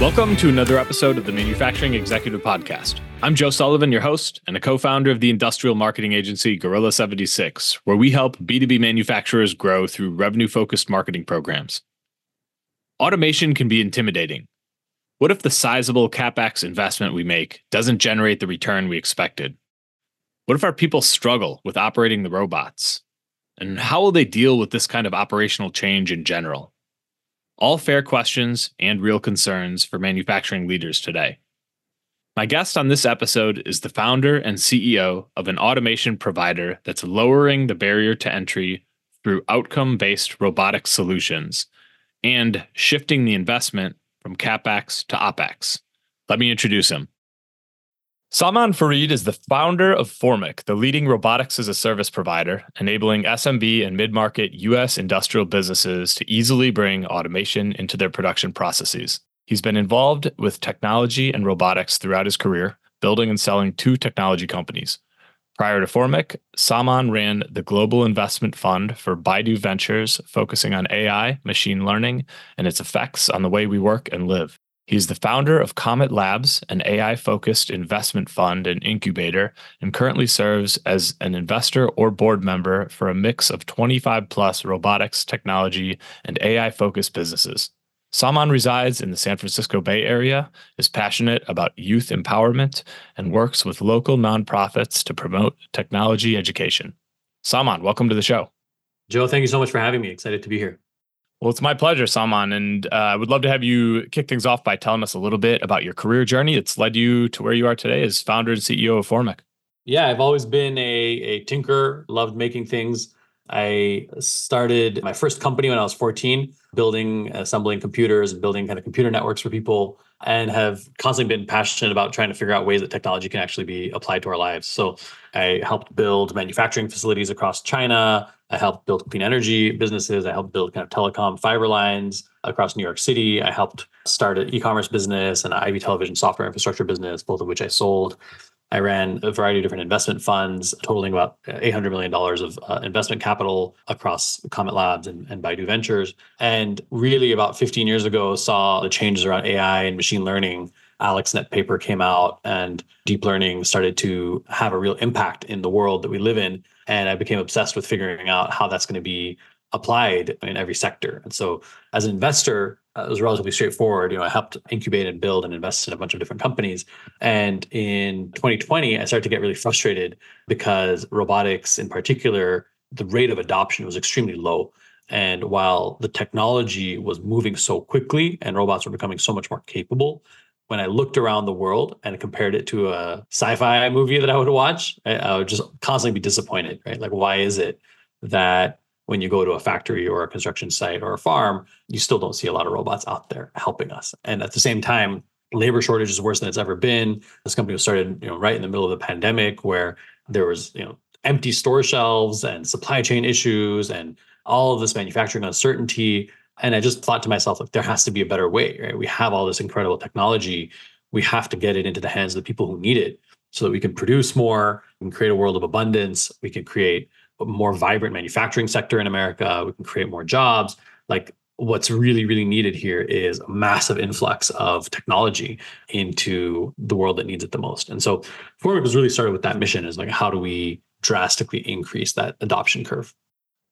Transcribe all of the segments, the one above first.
Welcome to another episode of the Manufacturing Executive Podcast. I'm Joe Sullivan, your host and a co founder of the industrial marketing agency Gorilla 76, where we help B2B manufacturers grow through revenue focused marketing programs. Automation can be intimidating. What if the sizable CapEx investment we make doesn't generate the return we expected? What if our people struggle with operating the robots? And how will they deal with this kind of operational change in general? All fair questions and real concerns for manufacturing leaders today. My guest on this episode is the founder and CEO of an automation provider that's lowering the barrier to entry through outcome based robotic solutions and shifting the investment from CapEx to OpEx. Let me introduce him. Saman Farid is the founder of Formic, the leading robotics as a service provider, enabling SMB and mid market US industrial businesses to easily bring automation into their production processes. He's been involved with technology and robotics throughout his career, building and selling two technology companies. Prior to Formic, Saman ran the global investment fund for Baidu Ventures, focusing on AI, machine learning, and its effects on the way we work and live. He's the founder of Comet Labs, an AI focused investment fund and incubator, and currently serves as an investor or board member for a mix of 25 plus robotics, technology, and AI focused businesses. Saman resides in the San Francisco Bay Area, is passionate about youth empowerment, and works with local nonprofits to promote technology education. Saman, welcome to the show. Joe, thank you so much for having me. Excited to be here. Well, it's my pleasure, Saman. And uh, I would love to have you kick things off by telling us a little bit about your career journey that's led you to where you are today as founder and CEO of Formic. Yeah, I've always been a, a tinker, loved making things. I started my first company when I was 14, building, assembling computers, and building kind of computer networks for people, and have constantly been passionate about trying to figure out ways that technology can actually be applied to our lives. So I helped build manufacturing facilities across China. I helped build clean energy businesses. I helped build kind of telecom fiber lines across New York City. I helped start an e-commerce business and an IP Television software infrastructure business, both of which I sold. I ran a variety of different investment funds, totaling about $800 million of uh, investment capital across Comet Labs and, and Baidu Ventures. And really, about 15 years ago, saw the changes around AI and machine learning. AlexNet paper came out, and deep learning started to have a real impact in the world that we live in. And I became obsessed with figuring out how that's going to be applied in every sector. And so, as an investor, uh, it was relatively straightforward. You know, I helped incubate and build and invest in a bunch of different companies. And in 2020, I started to get really frustrated because robotics, in particular, the rate of adoption was extremely low. And while the technology was moving so quickly and robots were becoming so much more capable, when I looked around the world and compared it to a sci-fi movie that I would watch, I, I would just constantly be disappointed, right? Like, why is it that when you go to a factory or a construction site or a farm, you still don't see a lot of robots out there helping us. And at the same time, labor shortage is worse than it's ever been. This company was started, you know, right in the middle of the pandemic where there was, you know, empty store shelves and supply chain issues and all of this manufacturing uncertainty. And I just thought to myself, like, there has to be a better way, right? We have all this incredible technology. We have to get it into the hands of the people who need it so that we can produce more, can create a world of abundance, we can create more vibrant manufacturing sector in America. We can create more jobs. Like what's really, really needed here is a massive influx of technology into the world that needs it the most. And so Formic was really started with that mission is like, how do we drastically increase that adoption curve?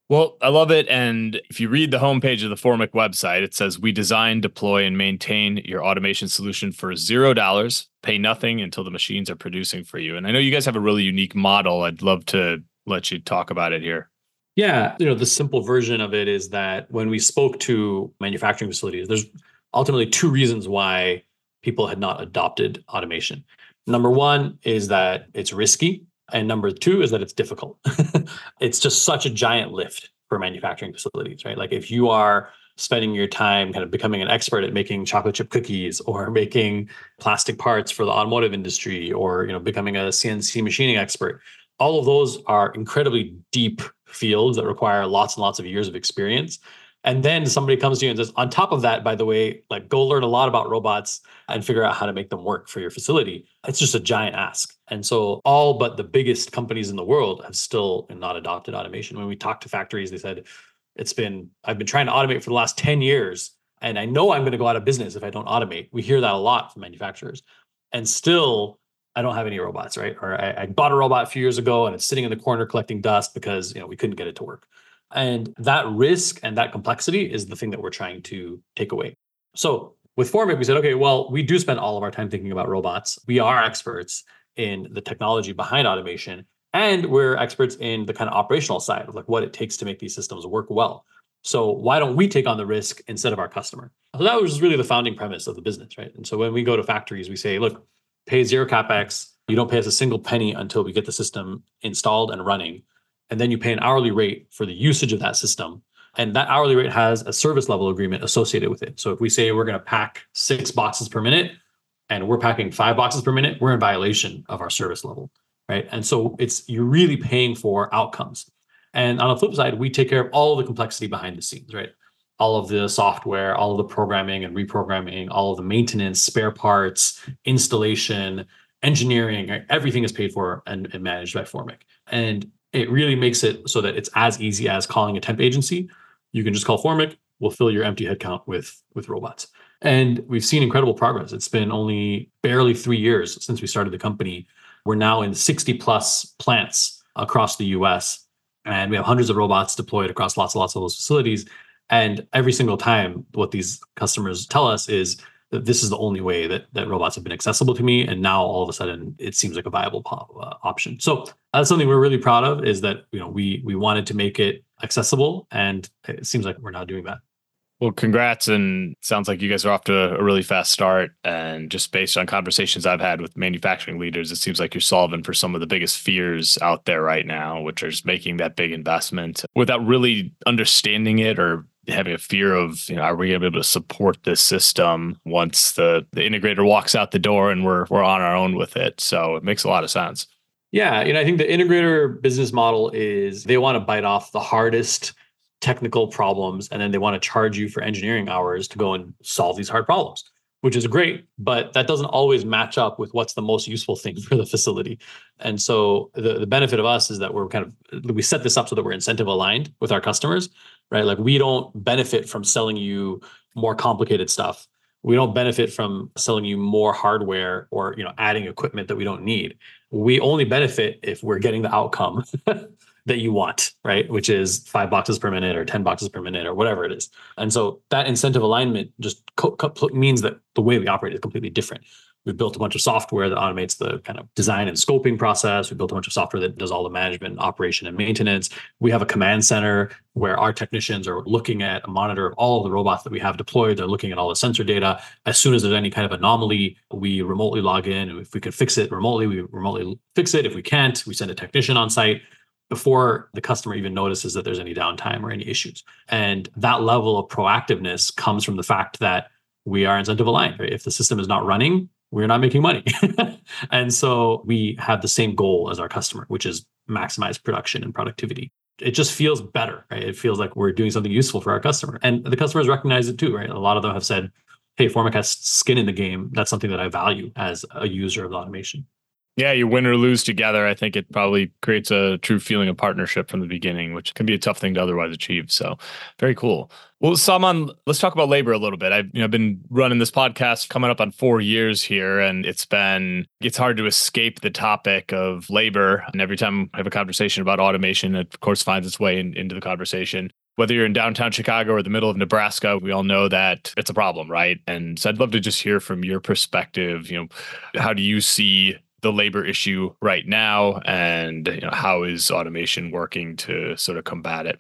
Well, I love it. And if you read the homepage of the Formic website, it says we design, deploy, and maintain your automation solution for zero dollars. Pay nothing until the machines are producing for you. And I know you guys have a really unique model. I'd love to let you talk about it here. Yeah, you know, the simple version of it is that when we spoke to manufacturing facilities, there's ultimately two reasons why people had not adopted automation. Number one is that it's risky. And number two is that it's difficult. it's just such a giant lift for manufacturing facilities, right? Like if you are spending your time kind of becoming an expert at making chocolate chip cookies or making plastic parts for the automotive industry or you know becoming a CNC machining expert all of those are incredibly deep fields that require lots and lots of years of experience and then somebody comes to you and says on top of that by the way like go learn a lot about robots and figure out how to make them work for your facility it's just a giant ask and so all but the biggest companies in the world have still not adopted automation when we talk to factories they said it's been, I've been trying to automate for the last 10 years. And I know I'm going to go out of business if I don't automate. We hear that a lot from manufacturers. And still, I don't have any robots, right? Or I, I bought a robot a few years ago and it's sitting in the corner collecting dust because you know we couldn't get it to work. And that risk and that complexity is the thing that we're trying to take away. So with Formic, we said, okay, well, we do spend all of our time thinking about robots. We are experts in the technology behind automation and we're experts in the kind of operational side of like what it takes to make these systems work well so why don't we take on the risk instead of our customer so that was really the founding premise of the business right and so when we go to factories we say look pay zero capex you don't pay us a single penny until we get the system installed and running and then you pay an hourly rate for the usage of that system and that hourly rate has a service level agreement associated with it so if we say we're going to pack six boxes per minute and we're packing five boxes per minute we're in violation of our service level right? And so it's you're really paying for outcomes. And on the flip side, we take care of all the complexity behind the scenes, right? All of the software, all of the programming and reprogramming, all of the maintenance, spare parts, installation, engineering, everything is paid for and, and managed by Formic. And it really makes it so that it's as easy as calling a temp agency. You can just call Formic, we'll fill your empty headcount with with robots. And we've seen incredible progress. It's been only barely three years since we started the company we're now in 60 plus plants across the US, and we have hundreds of robots deployed across lots and lots of those facilities. And every single time, what these customers tell us is that this is the only way that, that robots have been accessible to me. And now all of a sudden, it seems like a viable uh, option. So that's something we're really proud of is that you know we we wanted to make it accessible, and it seems like we're now doing that. Well, congrats. And sounds like you guys are off to a really fast start. And just based on conversations I've had with manufacturing leaders, it seems like you're solving for some of the biggest fears out there right now, which is making that big investment without really understanding it or having a fear of, you know, are we going to be able to support this system once the, the integrator walks out the door and we're we're on our own with it. So it makes a lot of sense. Yeah. You know, I think the integrator business model is they want to bite off the hardest technical problems and then they want to charge you for engineering hours to go and solve these hard problems which is great but that doesn't always match up with what's the most useful thing for the facility. And so the, the benefit of us is that we're kind of we set this up so that we're incentive aligned with our customers right? Like we don't benefit from selling you more complicated stuff. We don't benefit from selling you more hardware or you know adding equipment that we don't need. We only benefit if we're getting the outcome that you want, right? Which is five boxes per minute or 10 boxes per minute or whatever it is. And so that incentive alignment just co- co- means that the way we operate is completely different. We've built a bunch of software that automates the kind of design and scoping process. We built a bunch of software that does all the management, operation, and maintenance. We have a command center where our technicians are looking at a monitor of all of the robots that we have deployed. They're looking at all the sensor data. As soon as there's any kind of anomaly, we remotely log in. If we can fix it remotely, we remotely fix it. If we can't, we send a technician on site before the customer even notices that there's any downtime or any issues. And that level of proactiveness comes from the fact that we are incentive aligned. Right? If the system is not running, we're not making money. and so we have the same goal as our customer, which is maximize production and productivity. It just feels better, right? It feels like we're doing something useful for our customer. And the customers recognize it too, right? A lot of them have said, hey, Formic has skin in the game. That's something that I value as a user of the automation. Yeah, you win or lose together. I think it probably creates a true feeling of partnership from the beginning, which can be a tough thing to otherwise achieve. So, very cool. Well, Saman, let's talk about labor a little bit. I've you know been running this podcast coming up on four years here, and it's been it's hard to escape the topic of labor. And every time I have a conversation about automation, it of course finds its way in, into the conversation whether you're in downtown Chicago or the middle of Nebraska, we all know that it's a problem, right? And so I'd love to just hear from your perspective, you know, how do you see the labor issue right now and you know, how is automation working to sort of combat it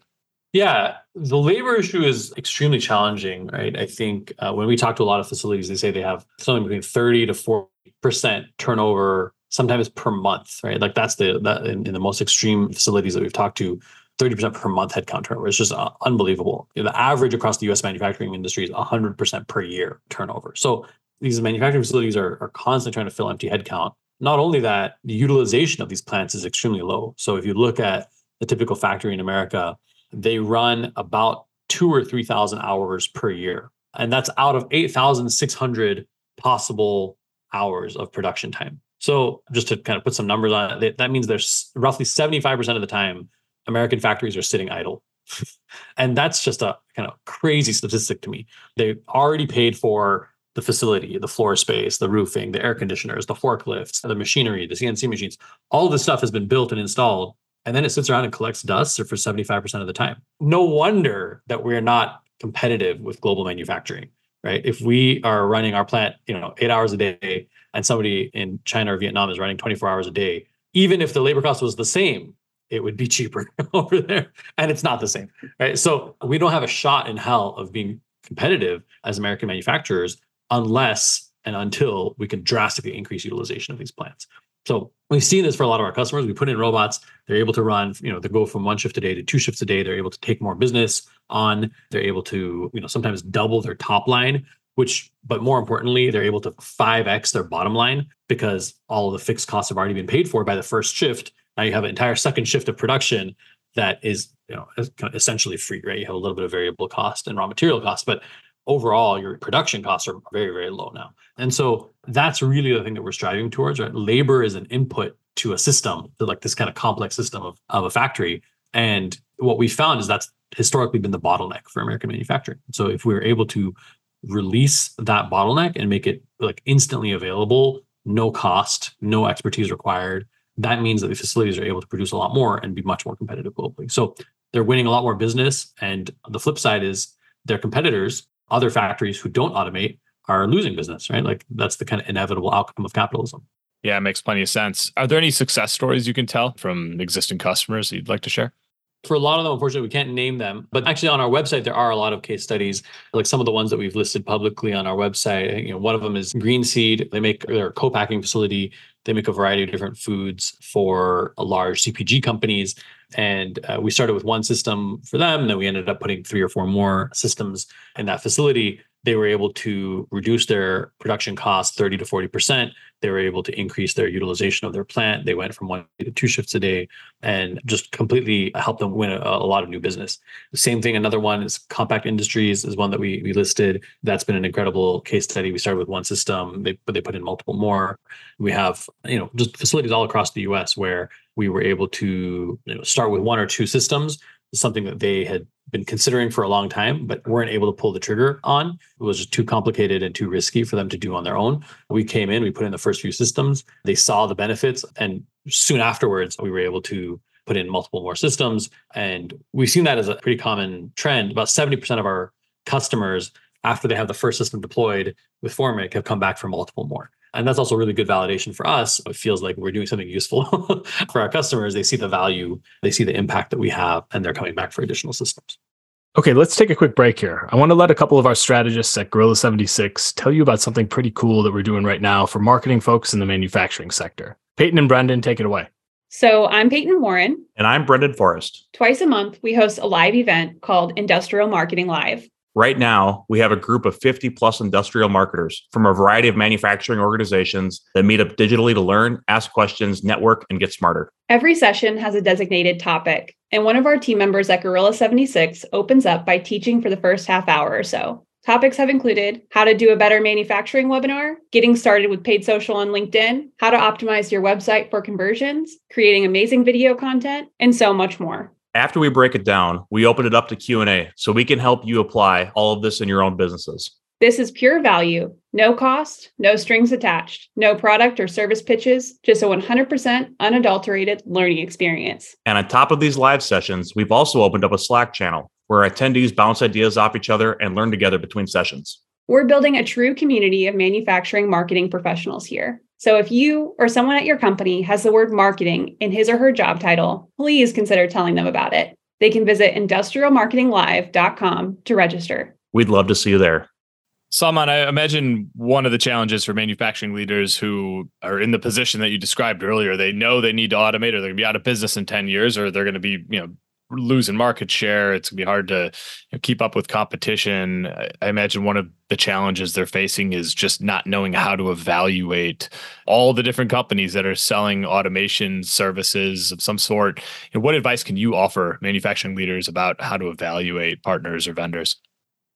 yeah the labor issue is extremely challenging right i think uh, when we talk to a lot of facilities they say they have something between 30 to 40 percent turnover sometimes per month right like that's the that in, in the most extreme facilities that we've talked to 30% per month headcount turnover. It's just uh, unbelievable. You know, the average across the US manufacturing industry is 100% per year turnover. So these manufacturing facilities are, are constantly trying to fill empty headcount. Not only that, the utilization of these plants is extremely low. So if you look at the typical factory in America, they run about two or 3,000 hours per year. And that's out of 8,600 possible hours of production time. So just to kind of put some numbers on it, that means there's roughly 75% of the time American factories are sitting idle. and that's just a kind of crazy statistic to me. They already paid for the facility, the floor space, the roofing, the air conditioners, the forklifts, the machinery, the CNC machines. All of this stuff has been built and installed. And then it sits around and collects dust for 75% of the time. No wonder that we're not competitive with global manufacturing, right? If we are running our plant, you know, eight hours a day and somebody in China or Vietnam is running 24 hours a day, even if the labor cost was the same, it would be cheaper over there. And it's not the same, right? So we don't have a shot in hell of being competitive as American manufacturers unless and until we can drastically increase utilization of these plants. So we've seen this for a lot of our customers. We put in robots, they're able to run, you know, they go from one shift a day to two shifts a day. They're able to take more business on. They're able to, you know, sometimes double their top line, which, but more importantly, they're able to 5x their bottom line because all the fixed costs have already been paid for by the first shift now you have an entire second shift of production that is, you know, essentially free, right? You have a little bit of variable cost and raw material costs, but overall your production costs are very, very low now. And so that's really the thing that we're striving towards, right? Labor is an input to a system, like this kind of complex system of, of a factory. And what we found is that's historically been the bottleneck for American manufacturing. So if we were able to release that bottleneck and make it like instantly available, no cost, no expertise required, that means that the facilities are able to produce a lot more and be much more competitive globally. So they're winning a lot more business. And the flip side is their competitors, other factories who don't automate, are losing business, right? Like that's the kind of inevitable outcome of capitalism. Yeah, it makes plenty of sense. Are there any success stories you can tell from existing customers you'd like to share? For a lot of them, unfortunately, we can't name them. But actually, on our website, there are a lot of case studies, like some of the ones that we've listed publicly on our website. You know, one of them is Green Seed. They make their co-packing facility they make a variety of different foods for uh, large CPG companies. And uh, we started with one system for them. And then we ended up putting three or four more systems in that facility they were able to reduce their production costs 30 to 40%. They were able to increase their utilization of their plant. They went from one to two shifts a day and just completely helped them win a, a, lot of new business. Same thing, another one is Compact Industries is one that we, we listed. That's been an incredible case study. We started with one system, they, but they put in multiple more. We have, you know, just facilities all across the US where we were able to you know, start with one or two systems something that they had been considering for a long time, but weren't able to pull the trigger on. It was just too complicated and too risky for them to do on their own. We came in, we put in the first few systems, they saw the benefits, and soon afterwards, we were able to put in multiple more systems. And we've seen that as a pretty common trend. About 70% of our customers, after they have the first system deployed with Formic, have come back for multiple more. And that's also really good validation for us. It feels like we're doing something useful for our customers. They see the value, they see the impact that we have, and they're coming back for additional systems. Okay, let's take a quick break here. I want to let a couple of our strategists at Gorilla 76 tell you about something pretty cool that we're doing right now for marketing folks in the manufacturing sector. Peyton and Brendan, take it away. So, I'm Peyton Warren. And I'm Brendan Forrest. Twice a month, we host a live event called Industrial Marketing Live. Right now, we have a group of 50 plus industrial marketers from a variety of manufacturing organizations that meet up digitally to learn, ask questions, network, and get smarter. Every session has a designated topic, and one of our team members at Gorilla 76 opens up by teaching for the first half hour or so. Topics have included how to do a better manufacturing webinar, getting started with paid social on LinkedIn, how to optimize your website for conversions, creating amazing video content, and so much more. After we break it down, we open it up to Q&A so we can help you apply all of this in your own businesses. This is pure value, no cost, no strings attached, no product or service pitches, just a 100% unadulterated learning experience. And on top of these live sessions, we've also opened up a Slack channel where attendees bounce ideas off each other and learn together between sessions. We're building a true community of manufacturing marketing professionals here. So if you or someone at your company has the word marketing in his or her job title, please consider telling them about it. They can visit industrialmarketinglive.com to register. We'd love to see you there. Saman, I imagine one of the challenges for manufacturing leaders who are in the position that you described earlier, they know they need to automate or they're going to be out of business in 10 years or they're going to be, you know, losing market share. It's gonna be hard to keep up with competition. I, imagine one of the challenges they're facing is just not knowing how to evaluate all the different companies that are selling automation services of some sort. Know, what advice can you offer manufacturing leaders about how to evaluate partners or vendors?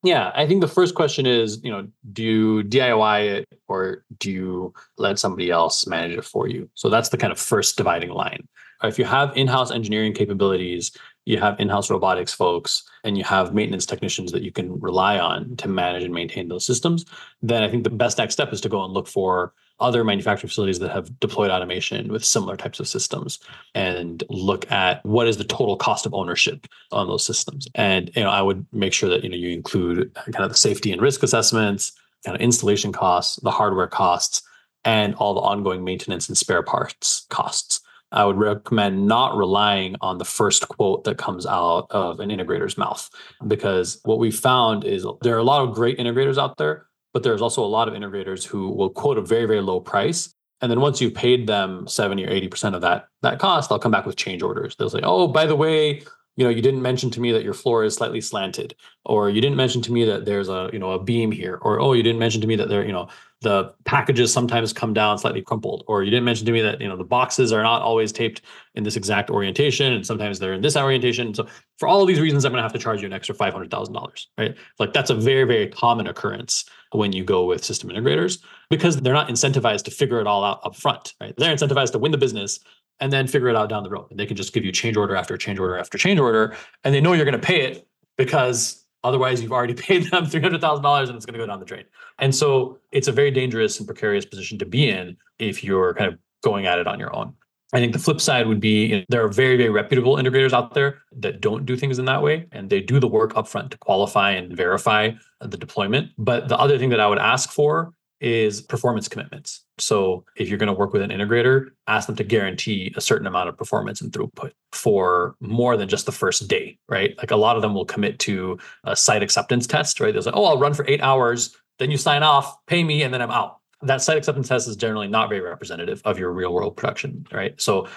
Yeah, I think the first question is, you know, do you DIY it or do you let somebody else manage it for you? So that's the kind of first dividing line. If you have in-house engineering capabilities, you have in-house robotics folks, and you have maintenance technicians that you can rely on to manage and maintain those systems, then I think the best next step is to go and look for other manufacturing facilities that have deployed automation with similar types of systems and look at what is the total cost of ownership on those systems. And you know, I would make sure that you know you include kind of the safety and risk assessments, kind of installation costs, the hardware costs, and all the ongoing maintenance and spare parts costs. I would recommend not relying on the first quote that comes out of an integrator's mouth because what we found is there are a lot of great integrators out there but there's also a lot of integrators who will quote a very, very low price. And then once you've paid them 70 or 80% of that, that cost, they'll come back with change orders. They'll say, oh, by the way, you know, you didn't mention to me that your floor is slightly slanted, or you didn't mention to me that there's a, you know, a beam here, or oh, you didn't mention to me that there, you know, the packages sometimes come down slightly crumpled, or you didn't mention to me that, you know, the boxes are not always taped in this exact orientation, and sometimes they're in this orientation. So for all of these reasons, I'm going to have to charge you an extra five hundred thousand dollars, right? Like that's a very, very common occurrence when you go with system integrators because they're not incentivized to figure it all out up front, right? They're incentivized to win the business and then figure it out down the road. And they can just give you change order after change order after change order, and they know you're going to pay it because otherwise you've already paid them three hundred thousand dollars and it's going to go down the drain. And so it's a very dangerous and precarious position to be in if you're kind of going at it on your own. I think the flip side would be you know, there are very, very reputable integrators out there that don't do things in that way. And they do the work upfront to qualify and verify the deployment. But the other thing that I would ask for is performance commitments. So if you're going to work with an integrator, ask them to guarantee a certain amount of performance and throughput for more than just the first day, right? Like a lot of them will commit to a site acceptance test, right? They'll say, oh, I'll run for eight hours, then you sign off, pay me, and then I'm out. That site acceptance test is generally not very representative of your real world production, right? So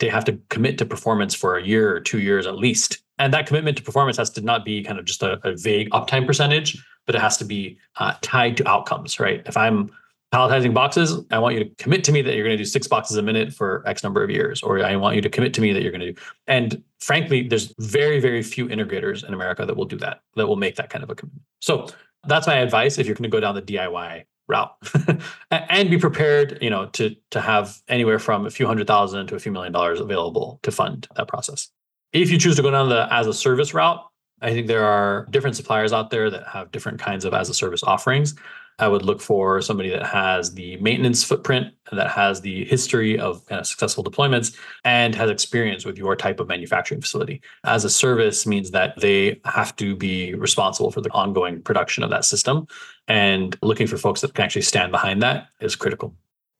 they have to commit to performance for a year or two years at least. And that commitment to performance has to not be kind of just a, a vague uptime percentage, but it has to be uh, tied to outcomes, right? If I'm palletizing boxes, I want you to commit to me that you're going to do six boxes a minute for X number of years, or I want you to commit to me that you're going to do. And frankly, there's very, very few integrators in America that will do that, that will make that kind of a commitment. So that's my advice if you're going to go down the DIY route and be prepared you know to to have anywhere from a few hundred thousand to a few million dollars available to fund that process if you choose to go down the as a service route i think there are different suppliers out there that have different kinds of as a service offerings I would look for somebody that has the maintenance footprint, that has the history of kind of successful deployments, and has experience with your type of manufacturing facility. As a service means that they have to be responsible for the ongoing production of that system. And looking for folks that can actually stand behind that is critical.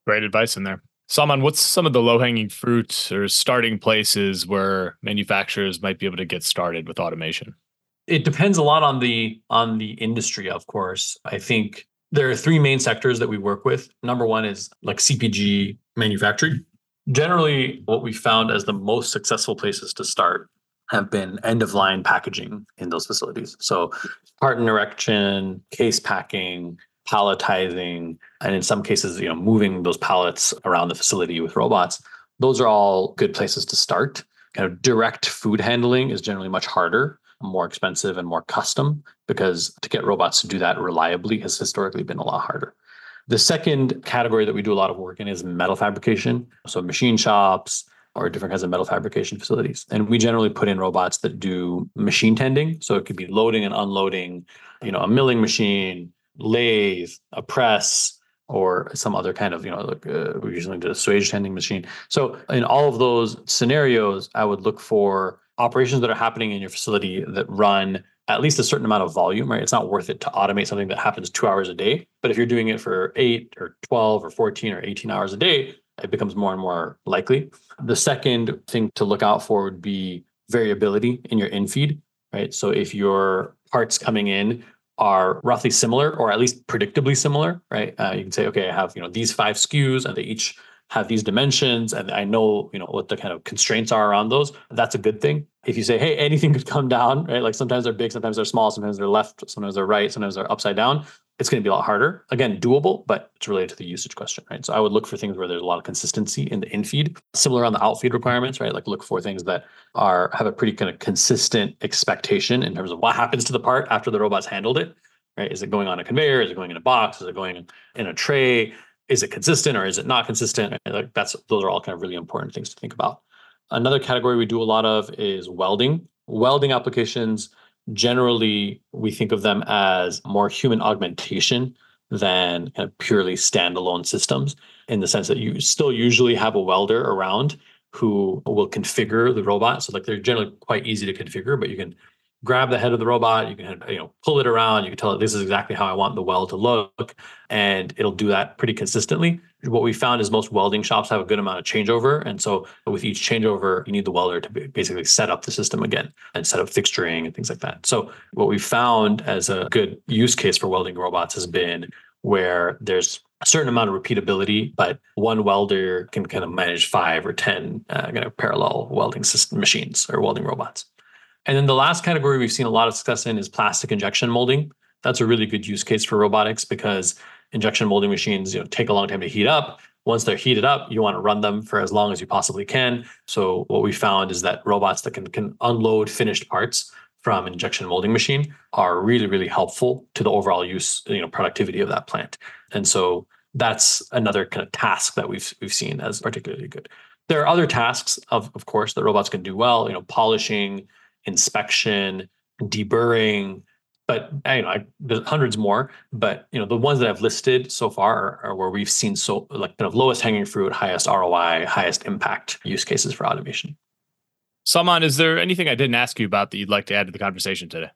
Great advice in there. Saman, what's some of the low hanging fruit or starting places where manufacturers might be able to get started with automation? It depends a lot on the on the industry, of course. I think there are three main sectors that we work with. Number one is like CPG manufacturing. Generally, what we found as the most successful places to start have been end of line packaging in those facilities. So, carton erection, case packing, palletizing, and in some cases, you know, moving those pallets around the facility with robots. Those are all good places to start. Kind of direct food handling is generally much harder more expensive and more custom because to get robots to do that reliably has historically been a lot harder. The second category that we do a lot of work in is metal fabrication. So machine shops or different kinds of metal fabrication facilities. And we generally put in robots that do machine tending. So it could be loading and unloading, you know, a milling machine, lathe, a press, or some other kind of, you know, like uh, we usually do a swage tending machine. So in all of those scenarios, I would look for operations that are happening in your facility that run at least a certain amount of volume, right? It's not worth it to automate something that happens two hours a day. But if you're doing it for eight or 12 or 14 or 18 hours a day, it becomes more and more likely. The second thing to look out for would be variability in your infeed, right? So if your parts coming in are roughly similar or at least predictably similar, right? Uh, you can say, okay, I have you know these five SKUs and they each have these dimensions and I know, you know, what the kind of constraints are around those, that's a good thing. if you say, hey, anything could come down, right? Like sometimes they're big, sometimes they're small, sometimes they're left, sometimes they're right, sometimes they're upside down. It's going to be a lot harder. Again, doable, but it's related to the usage question, right? So I would look for things where there's a lot of consistency in the infeed. Similar on the outfeed requirements, right? Like look for things that are have a pretty kind of consistent expectation in terms of what happens to the part after the robot's handled it, right? Is it going on a conveyor? Is it going in a box? Is it going in a tray? Is it consistent or is it not consistent? Like that's those are all kind of really important things to think about. Another category we do a lot of is welding. Welding applications, generally, we think of them as more human augmentation than kind of purely standalone systems in the sense that you still usually have a welder around who will configure the robot. So like they're generally quite easy to configure, but you can grab the head of the robot, you can you know pull it around, you can tell it this is exactly how I want the weld to look, and it'll do that pretty consistently. What we found is most welding shops have a good amount of changeover, and so with each changeover, you need the welder to basically set up the system again and set up fixturing and things like that. So what we found as a good use case for welding robots has been where there's a certain amount of repeatability, but one welder can kind of manage five or ten uh, kind of parallel welding system machines or welding robots. And then the last category we've seen a lot of success in is plastic injection molding. That's a really good use case for robotics because injection molding machines you know, take a long time to heat up. Once they're heated up, you want to run them for as long as you possibly can. So what we found is that robots that can, can unload finished parts from an injection molding machine are really, really helpful to the overall use, you know, productivity of that plant. And so that's another kind of task that we've we've seen as particularly good. There are other tasks, of, of course, that robots can do well, you know, polishing, inspection, deburring, but you know, I, there's hundreds more. But you know, the ones that I've listed so far are, are, where we've seen so like kind of lowest hanging fruit, highest ROI, highest impact use cases for automation. Saman, is there anything I didn't ask you about that you'd like to add to the conversation today?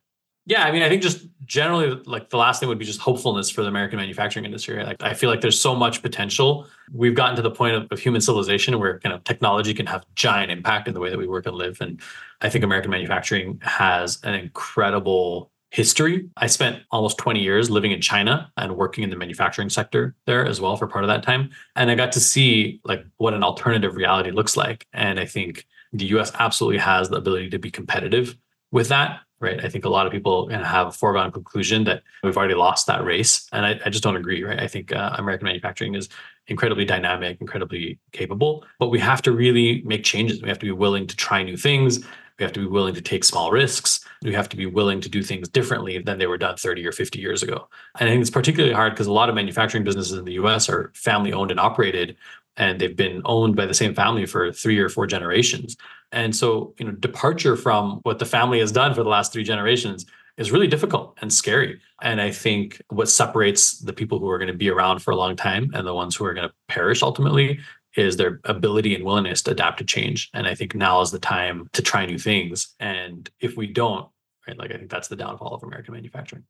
Yeah, I mean, I think just generally, like the last thing would be just hopefulness for the American manufacturing industry. Like, I feel like there's so much potential. We've gotten to the point of, of, human civilization where kind of technology can have giant impact in the way that we work and live. And I think American manufacturing has an incredible history. I spent almost 20 years living in China and working in the manufacturing sector there as well for part of that time. And I got to see like what an alternative reality looks like. And I think the US absolutely has the ability to be competitive with that right? I think a lot of people have a foregone conclusion that we've already lost that race, and I, I just don't agree, right? I think uh, American manufacturing is incredibly dynamic, incredibly capable, but we have to really make changes. We have to be willing to try new things. We have to be willing to take small risks. We have to be willing to do things differently than they were done 30 or 50 years ago. And I think it's particularly hard because a lot of manufacturing businesses in the US are family owned and operated, and they've been owned by the same family for three or four generations. And so, you know, departure from what the family has done for the last three generations is really difficult and scary. And I think what separates the people who are going to be around for a long time and the ones who are going to perish ultimately is their ability and willingness to adapt to change. And I think now is the time to try new things. And if we don't, right, like I think that's the downfall of American manufacturing.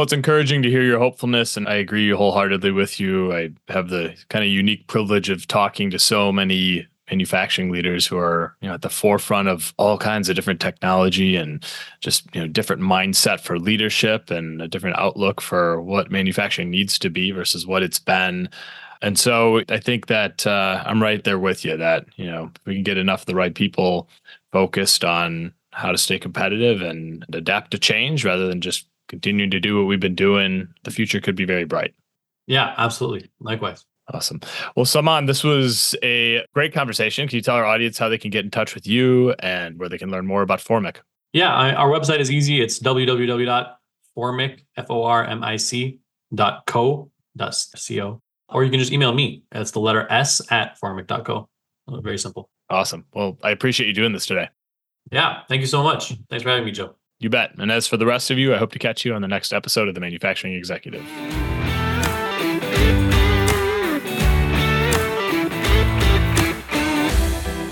Well, it's encouraging to hear your hopefulness, and I agree wholeheartedly with you. I have the kind of unique privilege of talking to so many manufacturing leaders who are you know at the forefront of all kinds of different technology and just you know different mindset for leadership and a different outlook for what manufacturing needs to be versus what it's been and so i think that uh, i'm right there with you that you know we can get enough of the right people focused on how to stay competitive and adapt to change rather than just continuing to do what we've been doing, the future could be very bright. Yeah, absolutely. Likewise. Awesome. Well, Saman, this was a great conversation. Can you tell our audience how they can get in touch with you and where they can learn more about Formic? Yeah, I, our website is easy. It's www.formic, F-O-R-M-I-C dot co dot co. Or you can just email me. It's the letter S at formic.co. Very simple. Awesome. Well, I appreciate you doing this today. Yeah. Thank you so much. Thanks for having me, Joe. You bet. And as for the rest of you, I hope to catch you on the next episode of The Manufacturing Executive.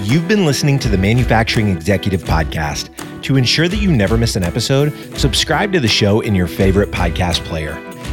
You've been listening to the Manufacturing Executive Podcast. To ensure that you never miss an episode, subscribe to the show in your favorite podcast player.